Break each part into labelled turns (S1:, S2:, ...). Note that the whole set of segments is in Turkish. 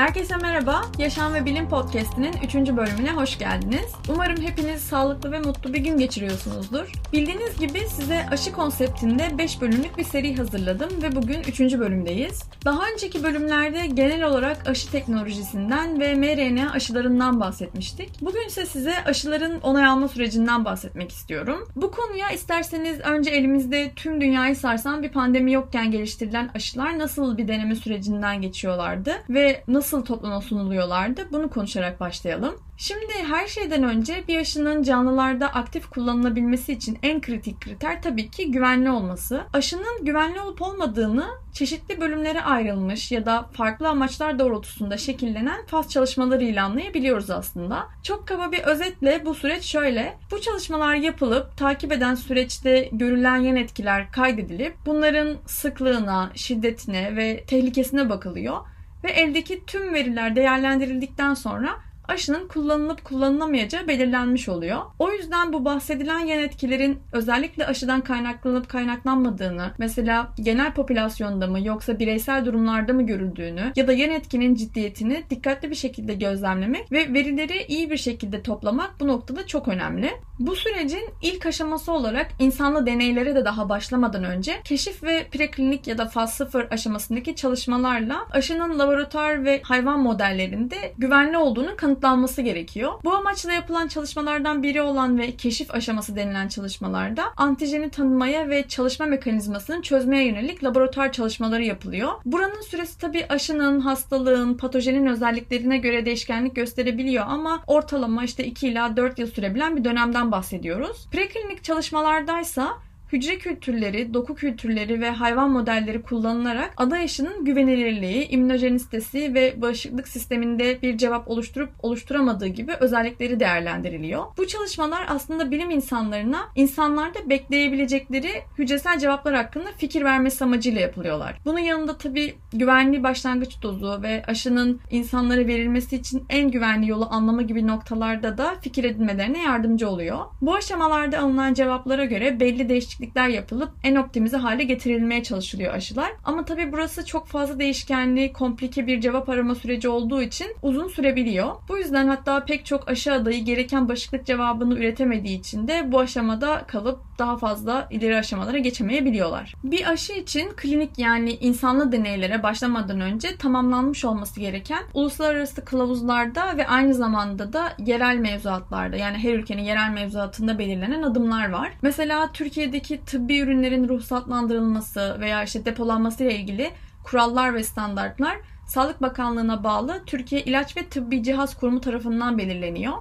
S1: Herkese merhaba. Yaşam ve Bilim Podcast'inin 3. bölümüne hoş geldiniz. Umarım hepiniz sağlıklı ve mutlu bir gün geçiriyorsunuzdur. Bildiğiniz gibi size aşı konseptinde 5 bölümlük bir seri hazırladım ve bugün 3. bölümdeyiz. Daha önceki bölümlerde genel olarak aşı teknolojisinden ve mRNA aşılarından bahsetmiştik. Bugün ise size aşıların onay alma sürecinden bahsetmek istiyorum. Bu konuya isterseniz önce elimizde tüm dünyayı sarsan bir pandemi yokken geliştirilen aşılar nasıl bir deneme sürecinden geçiyorlardı ve nasıl nasıl topluma sunuluyorlardı? Bunu konuşarak başlayalım. Şimdi her şeyden önce bir aşının canlılarda aktif kullanılabilmesi için en kritik kriter tabii ki güvenli olması. Aşının güvenli olup olmadığını çeşitli bölümlere ayrılmış ya da farklı amaçlar doğrultusunda şekillenen faz çalışmalarıyla anlayabiliyoruz aslında. Çok kaba bir özetle bu süreç şöyle. Bu çalışmalar yapılıp takip eden süreçte görülen yan etkiler kaydedilip bunların sıklığına, şiddetine ve tehlikesine bakılıyor ve eldeki tüm veriler değerlendirildikten sonra aşının kullanılıp kullanılamayacağı belirlenmiş oluyor. O yüzden bu bahsedilen yan etkilerin özellikle aşıdan kaynaklanıp kaynaklanmadığını, mesela genel popülasyonda mı yoksa bireysel durumlarda mı görüldüğünü ya da yan etkinin ciddiyetini dikkatli bir şekilde gözlemlemek ve verileri iyi bir şekilde toplamak bu noktada çok önemli. Bu sürecin ilk aşaması olarak insanlı deneylere de daha başlamadan önce keşif ve preklinik ya da faz 0 aşamasındaki çalışmalarla aşının laboratuvar ve hayvan modellerinde güvenli olduğunu kanıtlanmaktadır kanıtlanması gerekiyor. Bu amaçla yapılan çalışmalardan biri olan ve keşif aşaması denilen çalışmalarda antijeni tanımaya ve çalışma mekanizmasını çözmeye yönelik laboratuvar çalışmaları yapılıyor. Buranın süresi tabii aşının, hastalığın, patojenin özelliklerine göre değişkenlik gösterebiliyor ama ortalama işte 2 ila 4 yıl sürebilen bir dönemden bahsediyoruz. Preklinik çalışmalardaysa hücre kültürleri, doku kültürleri ve hayvan modelleri kullanılarak aday aşının güvenilirliği, immünojenistesi ve bağışıklık sisteminde bir cevap oluşturup oluşturamadığı gibi özellikleri değerlendiriliyor. Bu çalışmalar aslında bilim insanlarına insanlarda bekleyebilecekleri hücresel cevaplar hakkında fikir vermesi amacıyla yapılıyorlar. Bunun yanında tabii güvenli başlangıç dozu ve aşının insanlara verilmesi için en güvenli yolu anlama gibi noktalarda da fikir edinmelerine yardımcı oluyor. Bu aşamalarda alınan cevaplara göre belli değişiklikler değişiklikler yapılıp en optimize hale getirilmeye çalışılıyor aşılar. Ama tabii burası çok fazla değişkenli, komplike bir cevap arama süreci olduğu için uzun sürebiliyor. Bu yüzden hatta pek çok aşı adayı gereken bağışıklık cevabını üretemediği için de bu aşamada kalıp daha fazla ileri aşamalara geçemeyebiliyorlar. Bir aşı için klinik yani insanlı deneylere başlamadan önce tamamlanmış olması gereken uluslararası kılavuzlarda ve aynı zamanda da yerel mevzuatlarda yani her ülkenin yerel mevzuatında belirlenen adımlar var. Mesela Türkiye'deki tıbbi ürünlerin ruhsatlandırılması veya işte depolanması ile ilgili kurallar ve standartlar Sağlık Bakanlığı'na bağlı Türkiye İlaç ve Tıbbi Cihaz Kurumu tarafından belirleniyor.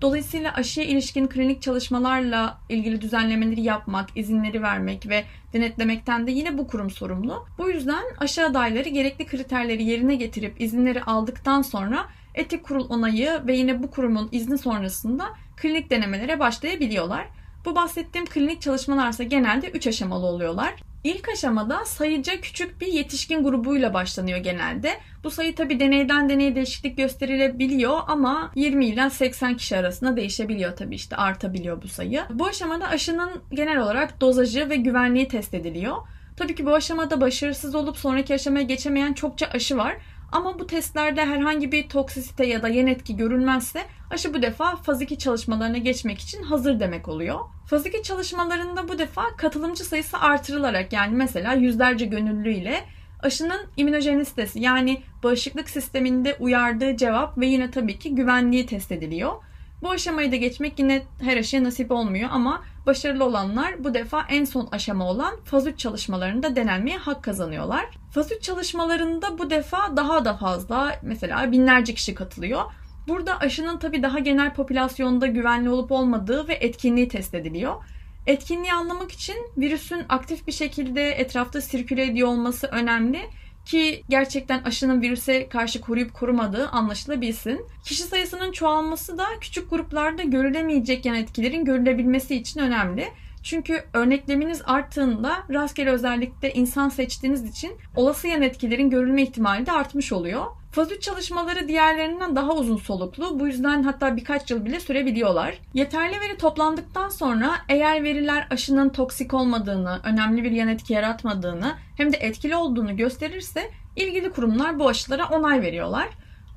S1: Dolayısıyla aşıya ilişkin klinik çalışmalarla ilgili düzenlemeleri yapmak, izinleri vermek ve denetlemekten de yine bu kurum sorumlu. Bu yüzden aşı adayları gerekli kriterleri yerine getirip izinleri aldıktan sonra etik kurul onayı ve yine bu kurumun izni sonrasında klinik denemelere başlayabiliyorlar. Bu bahsettiğim klinik çalışmalarsa genelde 3 aşamalı oluyorlar. İlk aşamada sayıca küçük bir yetişkin grubuyla başlanıyor genelde. Bu sayı tabi deneyden deneye değişiklik gösterilebiliyor ama 20 ile 80 kişi arasında değişebiliyor tabi işte artabiliyor bu sayı. Bu aşamada aşının genel olarak dozajı ve güvenliği test ediliyor. Tabii ki bu aşamada başarısız olup sonraki aşamaya geçemeyen çokça aşı var. Ama bu testlerde herhangi bir toksisite ya da yan etki görülmezse aşı bu defa faz 2 çalışmalarına geçmek için hazır demek oluyor. Faz 2 çalışmalarında bu defa katılımcı sayısı artırılarak yani mesela yüzlerce gönüllü ile aşının immünojenistesi yani bağışıklık sisteminde uyardığı cevap ve yine tabii ki güvenliği test ediliyor. Bu aşamayı da geçmek yine her aşıya nasip olmuyor ama başarılı olanlar bu defa en son aşama olan faz 3 çalışmalarında denenmeye hak kazanıyorlar. Faz 3 çalışmalarında bu defa daha da fazla mesela binlerce kişi katılıyor. Burada aşının tabii daha genel popülasyonda güvenli olup olmadığı ve etkinliği test ediliyor. Etkinliği anlamak için virüsün aktif bir şekilde etrafta sirküle ediyor olması önemli ki gerçekten aşının virüse karşı koruyup korumadığı anlaşılabilsin. Kişi sayısının çoğalması da küçük gruplarda görülemeyecek yan etkilerin görülebilmesi için önemli. Çünkü örnekleminiz arttığında rastgele özellikle insan seçtiğiniz için olası yan etkilerin görülme ihtimali de artmış oluyor. Faz 3 çalışmaları diğerlerinden daha uzun soluklu. Bu yüzden hatta birkaç yıl bile sürebiliyorlar. Yeterli veri toplandıktan sonra eğer veriler aşının toksik olmadığını, önemli bir yan etki yaratmadığını hem de etkili olduğunu gösterirse ilgili kurumlar bu aşılara onay veriyorlar.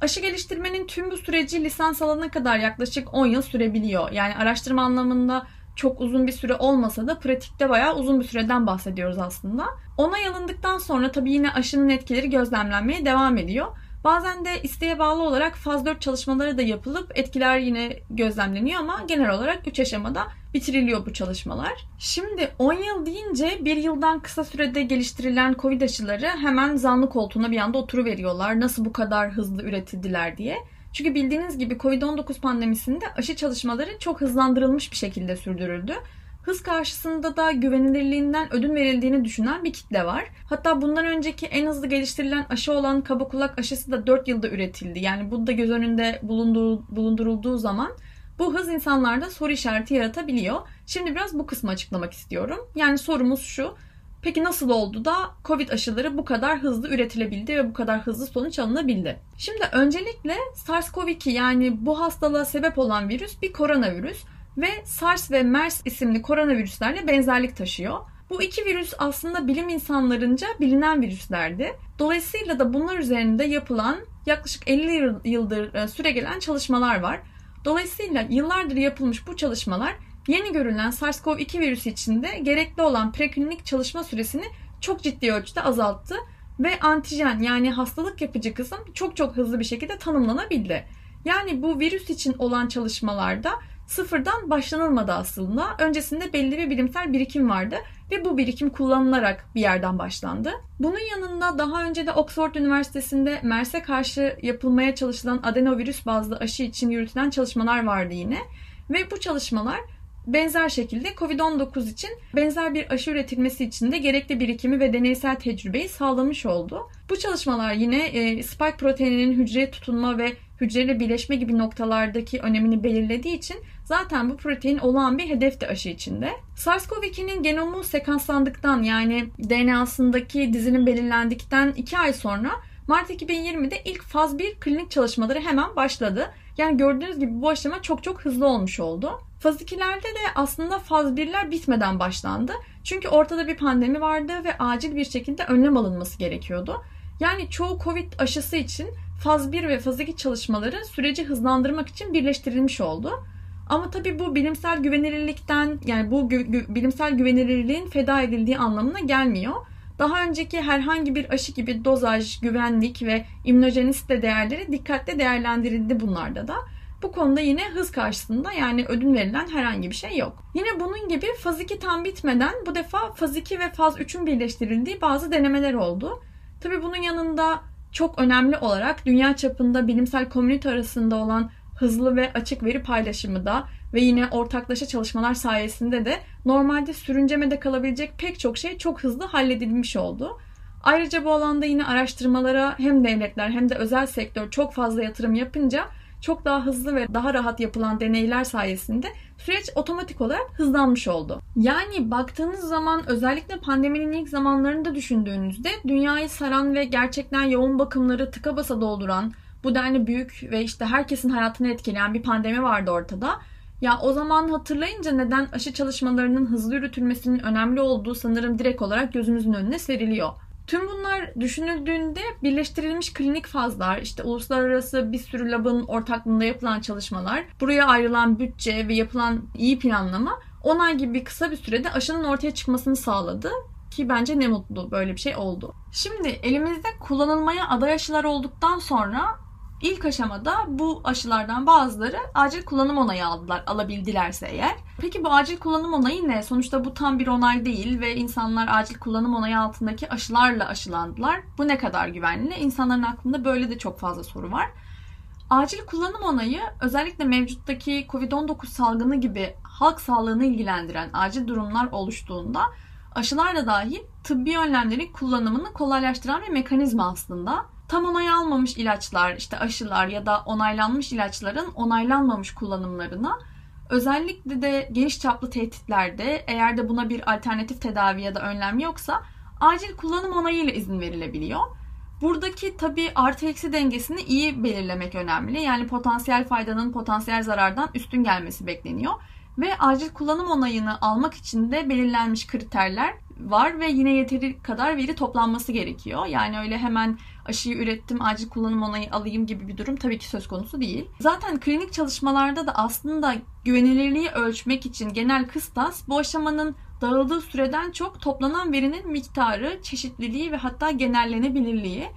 S1: Aşı geliştirmenin tüm bu süreci lisans alana kadar yaklaşık 10 yıl sürebiliyor. Yani araştırma anlamında çok uzun bir süre olmasa da pratikte bayağı uzun bir süreden bahsediyoruz aslında. Onay alındıktan sonra tabii yine aşının etkileri gözlemlenmeye devam ediyor. Bazen de isteğe bağlı olarak faz 4 çalışmaları da yapılıp etkiler yine gözlemleniyor ama genel olarak 3 aşamada bitiriliyor bu çalışmalar. Şimdi 10 yıl deyince bir yıldan kısa sürede geliştirilen Covid aşıları hemen zanlı koltuğuna bir anda oturuveriyorlar. Nasıl bu kadar hızlı üretildiler diye. Çünkü bildiğiniz gibi Covid-19 pandemisinde aşı çalışmaları çok hızlandırılmış bir şekilde sürdürüldü. Hız karşısında da güvenilirliğinden ödün verildiğini düşünen bir kitle var. Hatta bundan önceki en hızlı geliştirilen aşı olan kaba kulak aşısı da 4 yılda üretildi. Yani bu da göz önünde bulundurulduğu zaman bu hız insanlarda soru işareti yaratabiliyor. Şimdi biraz bu kısmı açıklamak istiyorum. Yani sorumuz şu. Peki nasıl oldu da Covid aşıları bu kadar hızlı üretilebildi ve bu kadar hızlı sonuç alınabildi? Şimdi öncelikle SARS-CoV-2 yani bu hastalığa sebep olan virüs bir koronavirüs ve SARS ve MERS isimli koronavirüslerle benzerlik taşıyor. Bu iki virüs aslında bilim insanlarınca bilinen virüslerdi. Dolayısıyla da bunlar üzerinde yapılan yaklaşık 50 yıldır e, süre gelen çalışmalar var. Dolayısıyla yıllardır yapılmış bu çalışmalar yeni görülen SARS-CoV-2 virüsü içinde gerekli olan preklinik çalışma süresini çok ciddi ölçüde azalttı ve antijen yani hastalık yapıcı kısım çok çok hızlı bir şekilde tanımlanabildi. Yani bu virüs için olan çalışmalarda sıfırdan başlanılmadı aslında. Öncesinde belli bir bilimsel birikim vardı ve bu birikim kullanılarak bir yerden başlandı. Bunun yanında daha önce de Oxford Üniversitesi'nde MERS'e karşı yapılmaya çalışılan adenovirüs bazlı aşı için yürütülen çalışmalar vardı yine. Ve bu çalışmalar benzer şekilde COVID-19 için benzer bir aşı üretilmesi için de gerekli birikimi ve deneysel tecrübeyi sağlamış oldu. Bu çalışmalar yine e, spike proteininin hücreye tutunma ve hücreyle birleşme gibi noktalardaki önemini belirlediği için zaten bu protein olağan bir hedef de aşı içinde. SARS-CoV-2'nin genomu sekanslandıktan yani DNA'sındaki dizinin belirlendikten 2 ay sonra Mart 2020'de ilk faz 1 klinik çalışmaları hemen başladı. Yani gördüğünüz gibi bu aşama çok çok hızlı olmuş oldu. Faz 2'lerde de aslında faz 1'ler bitmeden başlandı. Çünkü ortada bir pandemi vardı ve acil bir şekilde önlem alınması gerekiyordu. Yani çoğu Covid aşısı için faz 1 ve faz 2 çalışmaları süreci hızlandırmak için birleştirilmiş oldu. Ama tabii bu bilimsel güvenilirlikten yani bu gü- gü- bilimsel güvenilirliğin feda edildiği anlamına gelmiyor. Daha önceki herhangi bir aşı gibi dozaj, güvenlik ve immünojenisite değerleri dikkatle değerlendirildi bunlarda da. Bu konuda yine hız karşısında yani ödün verilen herhangi bir şey yok. Yine bunun gibi faz 2 tam bitmeden bu defa faz 2 ve faz 3'ün birleştirildiği bazı denemeler oldu. Tabii bunun yanında çok önemli olarak dünya çapında bilimsel komünite arasında olan hızlı ve açık veri paylaşımı da ve yine ortaklaşa çalışmalar sayesinde de normalde sürüncemede kalabilecek pek çok şey çok hızlı halledilmiş oldu. Ayrıca bu alanda yine araştırmalara hem devletler hem de özel sektör çok fazla yatırım yapınca çok daha hızlı ve daha rahat yapılan deneyler sayesinde süreç otomatik olarak hızlanmış oldu. Yani baktığınız zaman özellikle pandeminin ilk zamanlarında düşündüğünüzde dünyayı saran ve gerçekten yoğun bakımları tıka basa dolduran bu denli büyük ve işte herkesin hayatını etkileyen bir pandemi vardı ortada. Ya o zaman hatırlayınca neden aşı çalışmalarının hızlı yürütülmesinin önemli olduğu sanırım direkt olarak gözümüzün önüne seriliyor. Tüm bunlar düşünüldüğünde birleştirilmiş klinik fazlar, işte uluslararası bir sürü labın ortaklığında yapılan çalışmalar, buraya ayrılan bütçe ve yapılan iyi planlama 10 ay gibi kısa bir sürede aşının ortaya çıkmasını sağladı ki bence ne mutlu böyle bir şey oldu. Şimdi elimizde kullanılmaya aday aşılar olduktan sonra İlk aşamada bu aşılardan bazıları acil kullanım onayı aldılar, alabildilerse eğer. Peki bu acil kullanım onayı ne? Sonuçta bu tam bir onay değil ve insanlar acil kullanım onayı altındaki aşılarla aşılandılar. Bu ne kadar güvenli? İnsanların aklında böyle de çok fazla soru var. Acil kullanım onayı özellikle mevcuttaki COVID-19 salgını gibi halk sağlığını ilgilendiren acil durumlar oluştuğunda aşılarla dahil tıbbi önlemlerin kullanımını kolaylaştıran bir mekanizma aslında tam onay almamış ilaçlar, işte aşılar ya da onaylanmış ilaçların onaylanmamış kullanımlarına özellikle de geniş çaplı tehditlerde eğer de buna bir alternatif tedavi ya da önlem yoksa acil kullanım onayıyla izin verilebiliyor. Buradaki tabi artı eksi dengesini iyi belirlemek önemli. Yani potansiyel faydanın potansiyel zarardan üstün gelmesi bekleniyor. Ve acil kullanım onayını almak için de belirlenmiş kriterler var ve yine yeteri kadar veri toplanması gerekiyor. Yani öyle hemen aşıyı ürettim, acil kullanım onayı alayım gibi bir durum tabii ki söz konusu değil. Zaten klinik çalışmalarda da aslında güvenilirliği ölçmek için genel kıstas bu aşamanın dağıldığı süreden çok toplanan verinin miktarı, çeşitliliği ve hatta genellenebilirliği.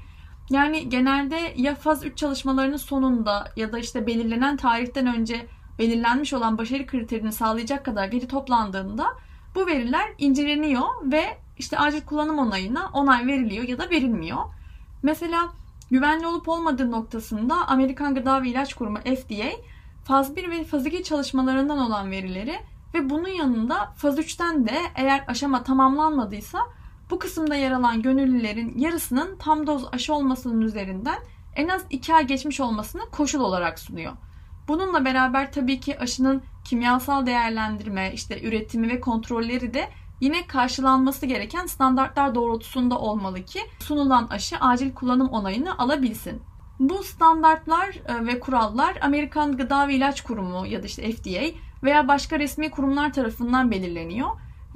S1: Yani genelde ya faz 3 çalışmalarının sonunda ya da işte belirlenen tarihten önce belirlenmiş olan başarı kriterini sağlayacak kadar veri toplandığında bu veriler inceleniyor ve işte acil kullanım onayına onay veriliyor ya da verilmiyor. Mesela güvenli olup olmadığı noktasında Amerikan Gıda ve İlaç Kurumu FDA faz 1 ve faz 2 çalışmalarından olan verileri ve bunun yanında faz 3'ten de eğer aşama tamamlanmadıysa bu kısımda yer alan gönüllülerin yarısının tam doz aşı olmasının üzerinden en az 2 ay geçmiş olmasını koşul olarak sunuyor. Bununla beraber tabii ki aşının kimyasal değerlendirme, işte üretimi ve kontrolleri de yine karşılanması gereken standartlar doğrultusunda olmalı ki sunulan aşı acil kullanım onayını alabilsin. Bu standartlar e, ve kurallar Amerikan Gıda ve İlaç Kurumu ya da işte FDA veya başka resmi kurumlar tarafından belirleniyor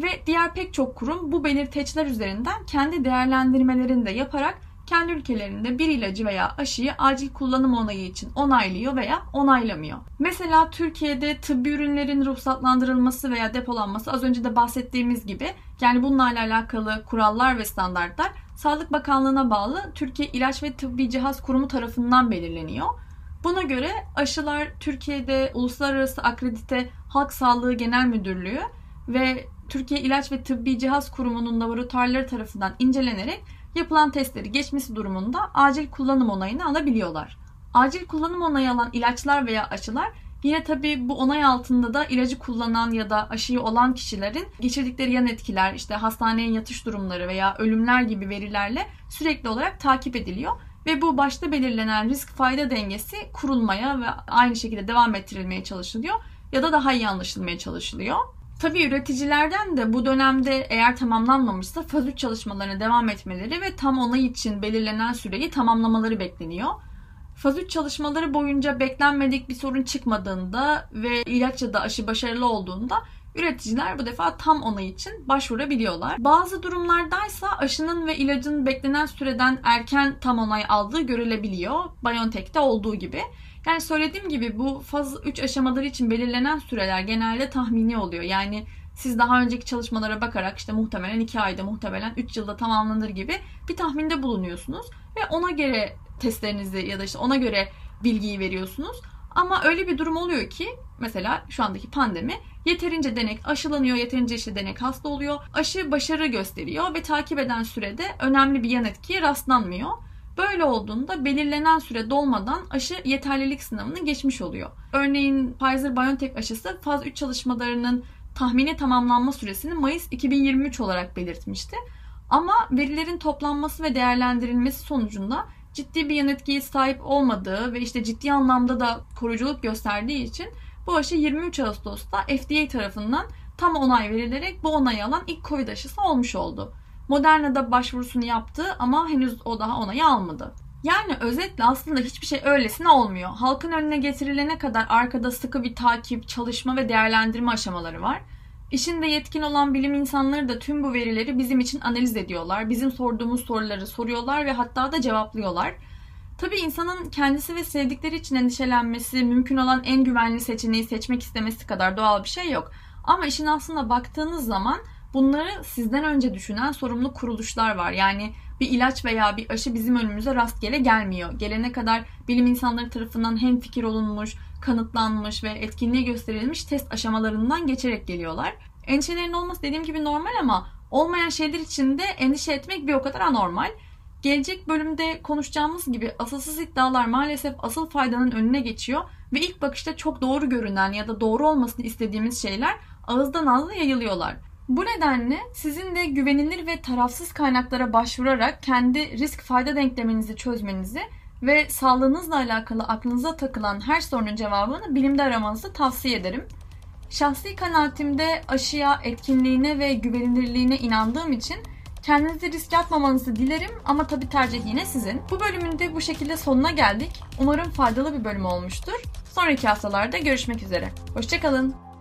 S1: ve diğer pek çok kurum bu belirteçler üzerinden kendi değerlendirmelerini de yaparak kendi ülkelerinde bir ilacı veya aşıyı acil kullanım onayı için onaylıyor veya onaylamıyor. Mesela Türkiye'de tıbbi ürünlerin ruhsatlandırılması veya depolanması az önce de bahsettiğimiz gibi yani bunlarla alakalı kurallar ve standartlar Sağlık Bakanlığı'na bağlı Türkiye İlaç ve Tıbbi Cihaz Kurumu tarafından belirleniyor. Buna göre aşılar Türkiye'de Uluslararası Akredite Halk Sağlığı Genel Müdürlüğü ve Türkiye İlaç ve Tıbbi Cihaz Kurumu'nun laboratuvarları tarafından incelenerek yapılan testleri geçmesi durumunda acil kullanım onayını alabiliyorlar. Acil kullanım onayı alan ilaçlar veya aşılar Yine tabii bu onay altında da ilacı kullanan ya da aşıyı olan kişilerin geçirdikleri yan etkiler, işte hastaneye yatış durumları veya ölümler gibi verilerle sürekli olarak takip ediliyor. Ve bu başta belirlenen risk fayda dengesi kurulmaya ve aynı şekilde devam ettirilmeye çalışılıyor ya da daha iyi anlaşılmaya çalışılıyor. Tabii üreticilerden de bu dönemde eğer tamamlanmamışsa faz 3 çalışmalarına devam etmeleri ve tam onay için belirlenen süreyi tamamlamaları bekleniyor. Faz 3 çalışmaları boyunca beklenmedik bir sorun çıkmadığında ve ilaç ya da aşı başarılı olduğunda üreticiler bu defa tam onay için başvurabiliyorlar. Bazı durumlardaysa aşının ve ilacın beklenen süreden erken tam onay aldığı görülebiliyor. BioNTech'te olduğu gibi. Yani söylediğim gibi bu faz 3 aşamaları için belirlenen süreler genelde tahmini oluyor. Yani siz daha önceki çalışmalara bakarak işte muhtemelen 2 ayda muhtemelen 3 yılda tamamlanır gibi bir tahminde bulunuyorsunuz ve ona göre testlerinizi ya da işte ona göre bilgiyi veriyorsunuz. Ama öyle bir durum oluyor ki mesela şu andaki pandemi yeterince denek aşılanıyor, yeterince işte denek hasta oluyor. Aşı başarı gösteriyor ve takip eden sürede önemli bir yan etkiye rastlanmıyor. Böyle olduğunda belirlenen süre dolmadan aşı yeterlilik sınavını geçmiş oluyor. Örneğin Pfizer-BioNTech aşısı faz 3 çalışmalarının tahmini tamamlanma süresini Mayıs 2023 olarak belirtmişti. Ama verilerin toplanması ve değerlendirilmesi sonucunda ciddi bir yan etkiye sahip olmadığı ve işte ciddi anlamda da koruyuculuk gösterdiği için bu aşı 23 Ağustos'ta FDA tarafından tam onay verilerek bu onayı alan ilk Covid aşısı olmuş oldu. Moderna da başvurusunu yaptı ama henüz o daha onayı almadı. Yani özetle aslında hiçbir şey öylesine olmuyor. Halkın önüne getirilene kadar arkada sıkı bir takip, çalışma ve değerlendirme aşamaları var. İşinde yetkin olan bilim insanları da tüm bu verileri bizim için analiz ediyorlar. Bizim sorduğumuz soruları soruyorlar ve hatta da cevaplıyorlar. Tabii insanın kendisi ve sevdikleri için endişelenmesi, mümkün olan en güvenli seçeneği seçmek istemesi kadar doğal bir şey yok. Ama işin aslında baktığınız zaman bunları sizden önce düşünen sorumlu kuruluşlar var. Yani bir ilaç veya bir aşı bizim önümüze rastgele gelmiyor. Gelene kadar bilim insanları tarafından hem fikir olunmuş, kanıtlanmış ve etkinliği gösterilmiş test aşamalarından geçerek geliyorlar. Endişelerin olması dediğim gibi normal ama olmayan şeyler için de endişe etmek bir o kadar anormal. Gelecek bölümde konuşacağımız gibi asılsız iddialar maalesef asıl faydanın önüne geçiyor ve ilk bakışta çok doğru görünen ya da doğru olmasını istediğimiz şeyler ağızdan ağza yayılıyorlar. Bu nedenle sizin de güvenilir ve tarafsız kaynaklara başvurarak kendi risk fayda denkleminizi çözmenizi ve sağlığınızla alakalı aklınıza takılan her sorunun cevabını bilimde aramanızı tavsiye ederim. Şahsi kanaatimde aşıya, etkinliğine ve güvenilirliğine inandığım için kendinizi risk atmamanızı dilerim ama tabii tercih yine sizin. Bu bölümün de bu şekilde sonuna geldik. Umarım faydalı bir bölüm olmuştur. Sonraki haftalarda görüşmek üzere. Hoşçakalın.